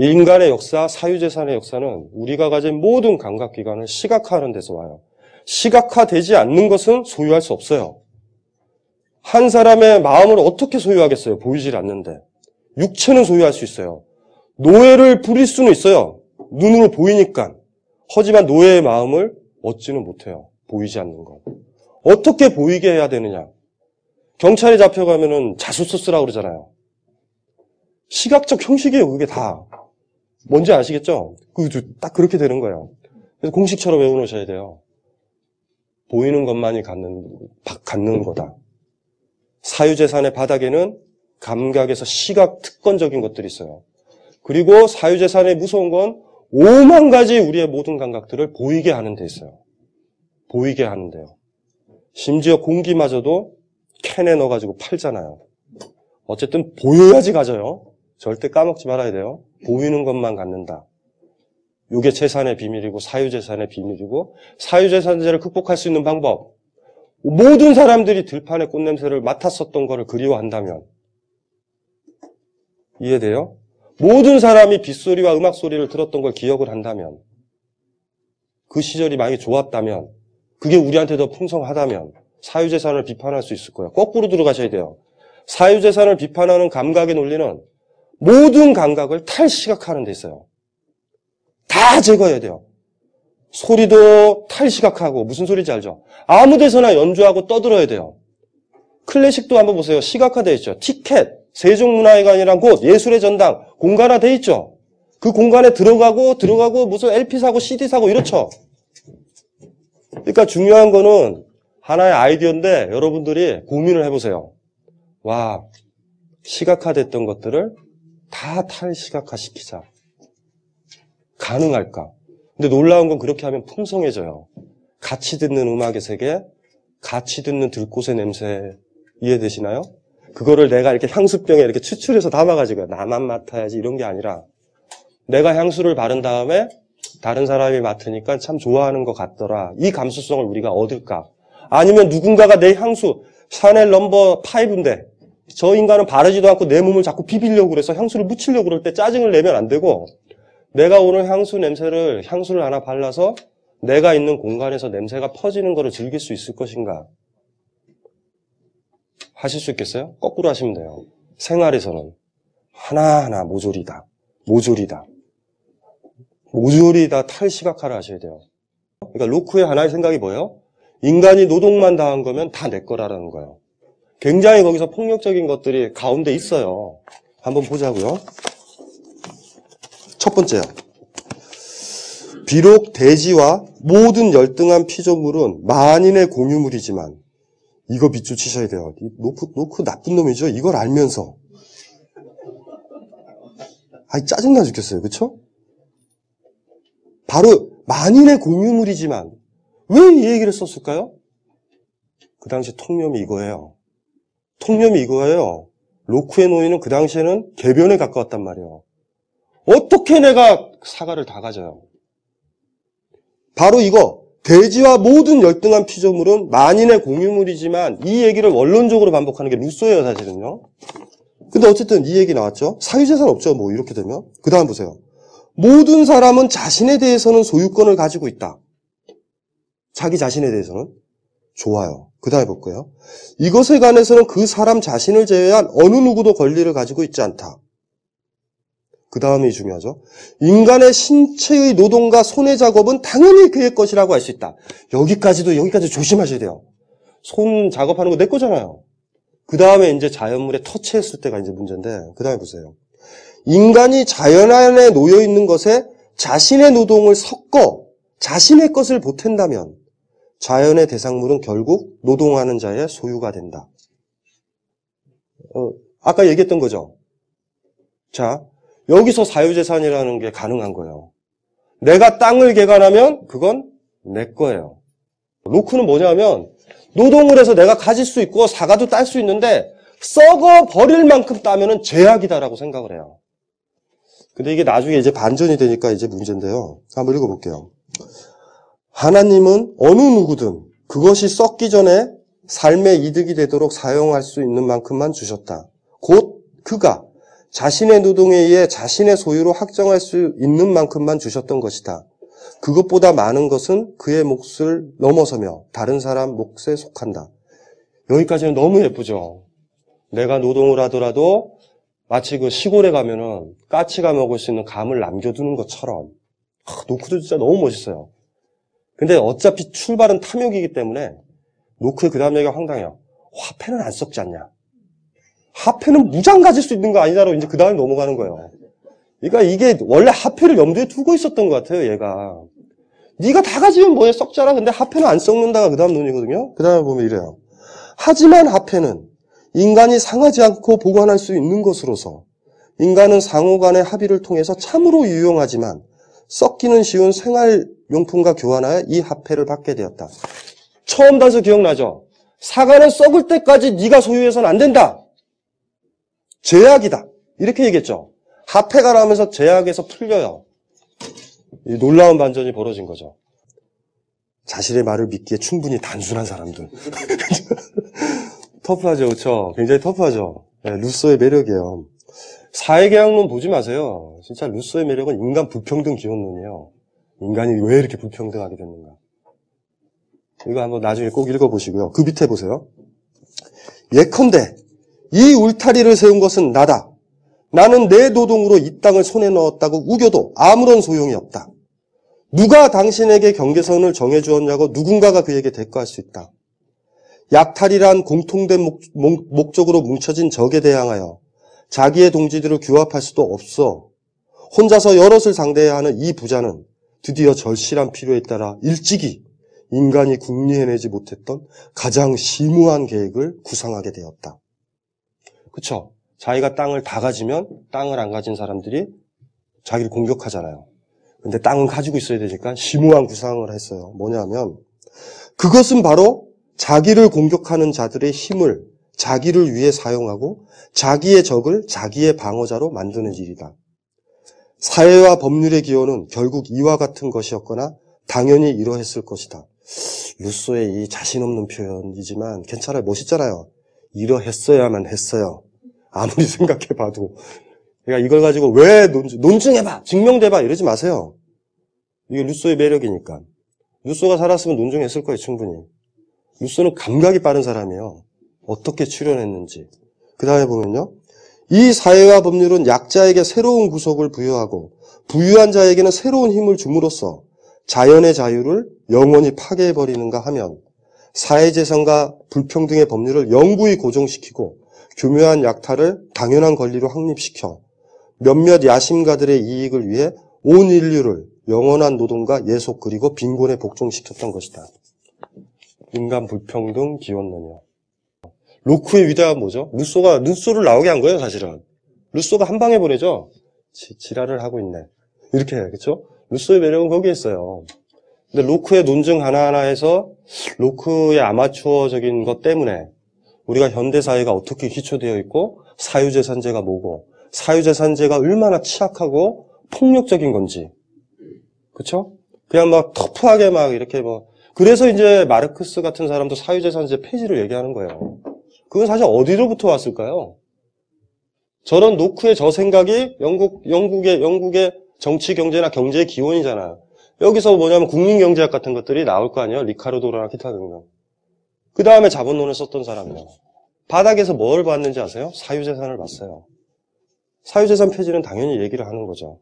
인간의 역사, 사유재산의 역사는 우리가 가진 모든 감각기관을 시각화하는 데서 와요. 시각화되지 않는 것은 소유할 수 없어요. 한 사람의 마음을 어떻게 소유하겠어요? 보이질 않는데. 육체는 소유할 수 있어요. 노예를 부릴 수는 있어요. 눈으로 보이니까. 하지만 노예의 마음을 얻지는 못해요. 보이지 않는 것. 어떻게 보이게 해야 되느냐? 경찰에 잡혀가면은 자수서 쓰라고 그러잖아요. 시각적 형식이에요, 그게 다. 뭔지 아시겠죠? 그딱 그렇게 되는 거예요. 그래서 공식처럼 외워놓으셔야 돼요. 보이는 것만이 갖는, 갖는 거다. 사유재산의 바닥에는 감각에서 시각 특권적인 것들이 있어요. 그리고 사유재산의 무서운 건 오만 가지 우리의 모든 감각들을 보이게 하는 데 있어요. 보이게 하는데요. 심지어 공기마저도 캔에 넣어가지고 팔잖아요. 어쨌든 보여야지 가져요. 절대 까먹지 말아야 돼요. 보이는 것만 갖는다. 이게 재산의 비밀이고 사유재산의 비밀이고 사유재산제를 극복할 수 있는 방법. 모든 사람들이 들판의 꽃냄새를 맡았었던 것을 그리워한다면 이해돼요? 모든 사람이 빗소리와 음악 소리를 들었던 걸 기억을 한다면 그 시절이 많이 좋았다면 그게 우리한테 더 풍성하다면 사유재산을 비판할 수 있을 거예요. 거꾸로 들어가셔야 돼요. 사유재산을 비판하는 감각의 논리는 모든 감각을 탈시각하는 데 있어요. 다 제거해야 돼요. 소리도 탈시각하고 무슨 소리인지 알죠? 아무 데서나 연주하고 떠들어야 돼요. 클래식도 한번 보세요. 시각화되어 있죠. 티켓, 세종문화회관이란 곳, 예술의 전당, 공간화되어 있죠. 그 공간에 들어가고 들어가고 무슨 LP 사고 CD 사고 이렇죠. 그러니까 중요한 거는 하나의 아이디어인데 여러분들이 고민을 해보세요. 와, 시각화됐던 것들을 다 탈시각화 시키자. 가능할까? 근데 놀라운 건 그렇게 하면 풍성해져요. 같이 듣는 음악의 세계, 같이 듣는 들꽃의 냄새 이해되시나요? 그거를 내가 이렇게 향수병에 이렇게 추출해서 담아가지고 나만 맡아야지 이런 게 아니라 내가 향수를 바른 다음에 다른 사람이 맡으니까 참 좋아하는 것 같더라. 이 감수성을 우리가 얻을까? 아니면 누군가가 내 향수, 샤넬 넘버 5인데 저 인간은 바르지도 않고 내 몸을 자꾸 비비려고 그래서 향수를 묻히려고 그럴 때 짜증을 내면 안 되고 내가 오늘 향수 냄새를 향수를 하나 발라서 내가 있는 공간에서 냄새가 퍼지는 것을 즐길 수 있을 것인가? 하실 수 있겠어요? 거꾸로 하시면 돼요. 생활에서는 하나하나 모조리다. 모조리다. 모조리다 탈시각화를 하셔야 돼요. 그러니까 로크의 하나의 생각이 뭐예요? 인간이 노동만 당한 거면 다 내 거라는 거예요. 굉장히 거기서 폭력적인 것들이 가운데 있어요. 한번 보자고요. 첫 번째요. 비록 대지와 모든 열등한 피조물은 만인의 공유물이지만 이거 밑줄 치셔야 돼요. 로크, 로크 나쁜 놈이죠. 이걸 알면서. 아이 짜증나 죽겠어요. 그쵸? 바로 만인의 공유물이지만 왜 이 얘기를 썼을까요? 그 당시 통념이 이거예요. 통념이 이거예요. 로크의 논의는 그 당시에는 궤변에 가까웠단 말이에요. 어떻게 내가 사과를 다 가져요? 바로 이거 대지와 모든 열등한 피조물은 만인의 공유물이지만 이 얘기를 원론적으로 반복하는 게 루소예요 사실은요. 근데 어쨌든 이 얘기 나왔죠. 사유재산 없죠. 뭐 이렇게 되면 그 다음 보세요. 모든 사람은 자신에 대해서는 소유권을 가지고 있다. 자기 자신에 대해서는 좋아요. 그 다음에 볼까요? 이것에 관해서는 그 사람 자신을 제외한 어느 누구도 권리를 가지고 있지 않다. 그 다음이 중요하죠. 인간의 신체의 노동과 손의 작업은 당연히 그의 것이라고 할 수 있다. 여기까지도 여기까지 조심하셔야 돼요. 손 작업하는 거 내 거잖아요. 그 다음에 이제 자연물에 터치했을 때가 이제 문제인데 그 다음에 보세요. 인간이 자연 안에 놓여 있는 것에 자신의 노동을 섞어 자신의 것을 보탠다면 자연의 대상물은 결국 노동하는 자의 소유가 된다. 어, 아까 얘기했던 거죠. 자, 여기서 사유재산이라는 게 가능한 거예요. 내가 땅을 개간하면 그건 내 거예요. 로크는 뭐냐면 노동을 해서 내가 가질 수 있고 사과도 딸 수 있는데 썩어 버릴 만큼 따면은 죄악이다라고 생각을 해요. 근데 이게 나중에 이제 반전이 되니까 이제 문제인데요. 한번 읽어볼게요. 하나님은 어느 누구든 그것이 썩기 전에 삶의 이득이 되도록 사용할 수 있는 만큼만 주셨다. 곧 그가 자신의 노동에 의해 자신의 소유로 확정할 수 있는 만큼만 주셨던 것이다. 그것보다 많은 것은 그의 몫을 넘어서며 다른 사람 몫에 속한다. 여기까지는 너무 예쁘죠? 내가 노동을 하더라도 마치 그 시골에 가면은 까치가 먹을 수 있는 감을 남겨두는 것처럼. 아, 노크도 진짜 너무 멋있어요. 근데 어차피 출발은 탐욕이기 때문에 노크의 그 다음 얘기가 황당해요. 화폐는 안 썩지 않냐? 화폐는 무장 가질 수 있는 거 아니냐로 이제 그 다음에 넘어가는 거예요. 그러니까 이게 원래 화폐를 염두에 두고 있었던 것 같아요, 얘가. 네가 다 가지면 뭐해 썩잖아. 근데 화폐는 안 썩는다가 그 다음 논이거든요. 그 다음에 보면 이래요. 하지만 화폐는 인간이 상하지 않고 보관할 수 있는 것으로서 인간은 상호 간의 합의를 통해서 참으로 유용하지만 썩기는 쉬운 생활 용품과 교환하여 이 화폐를 받게 되었다. 처음 단서 기억나죠? 사과는 썩을 때까지 네가 소유해서는 안 된다. 제약이다. 이렇게 얘기했죠. 화폐가 나오면서 제약에서 풀려요. 이 놀라운 반전이 벌어진 거죠. 자신의 말을 믿기에 충분히 단순한 사람들. 터프하죠, 그렇죠? 굉장히 터프하죠. 네, 루소의 매력이에요. 사회계약론 보지 마세요. 진짜 루소의 매력은 인간 불평등 기원론이에요. 인간이 왜 이렇게 불평등하게 됐는가. 이거 한번 나중에 꼭 읽어보시고요. 그 밑에 보세요. 예컨대 이 울타리를 세운 것은 나다. 나는 내 노동으로 이 땅을 손에 넣었다고 우겨도 아무런 소용이 없다. 누가 당신에게 경계선을 정해주었냐고 누군가가 그에게 대꾸할 수 있다. 약탈이란 공통된 목, 목, 적으로 뭉쳐진 적에 대항하여 자기의 동지들을 규합할 수도 없어. 혼자서 여럿을 상대해야 하는 이 부자는 드디어 절실한 필요에 따라 일찍이 인간이 궁리해내지 못했던 가장 심오한 계획을 구상하게 되었다. 그쵸? 자기가 땅을 다 가지면 땅을 안 가진 사람들이 자기를 공격하잖아요. 근데 땅은 가지고 있어야 되니까 심오한 구상을 했어요. 뭐냐면 그것은 바로 자기를 공격하는 자들의 힘을 자기를 위해 사용하고 자기의 적을 자기의 방어자로 만드는 일이다. 사회와 법률의 기원은 결국 이와 같은 것이었거나 당연히 이러했을 것이다. 루소의 이 자신 없는 표현이지만 괜찮아요. 멋있잖아요. 이러했어야만 했어요. 아무리 생각해봐도. 그러니까 이걸 가지고 왜 논증, 논증해봐! 증명돼봐! 이러지 마세요. 이게 루소의 매력이니까. 루소가 살았으면 논증했을 거예요, 충분히. 루소는 감각이 빠른 사람이에요. 어떻게 출연했는지. 그 다음에 보면요. 이 사회와 법률은 약자에게 새로운 구속을 부여하고 부유한 자에게는 새로운 힘을 줌으로써 자연의 자유를 영원히 파괴해버리는가 하면 사회재산과 불평등의 법률을 영구히 고정시키고 교묘한 약탈을 당연한 권리로 확립시켜 몇몇 야심가들의 이익을 위해 온 인류를 영원한 노동과 예속 그리고 빈곤에 복종시켰던 것이다. 인간 불평등 기원론이요. 로크의 위대한 뭐죠? 루소가 루소를 나오게 한 거예요, 사실은. 루소가 한 방에 보내죠. 지, 랄을 하고 있네. 이렇게 그렇죠? 루소의 매력은 거기에 있어요. 근데 로크의 논증 하나하나에서 로크의 아마추어적인 것 때문에 우리가 현대 사회가 어떻게 기초되어 있고 사유재산제가 뭐고 사유재산제가 얼마나 취약하고 폭력적인 건지 그렇죠? 그냥 막 터프하게 막 이렇게 뭐 그래서 이제 마르크스 같은 사람도 사유재산제 폐지를 얘기하는 거예요. 그건 사실 어디로부터 왔을까요? 저런 노크의 저 생각이 영국 영국의 영국의 정치 경제나 경제의 기원이잖아요. 여기서 뭐냐면 국민경제학 같은 것들이 나올 거 아니에요. 리카르도나 기타 등등. 그 다음에 자본론을 썼던 사람이에요. 바닥에서 뭘 봤는지 아세요? 사유재산을 봤어요. 사유재산 폐지는 당연히 얘기를 하는 거죠.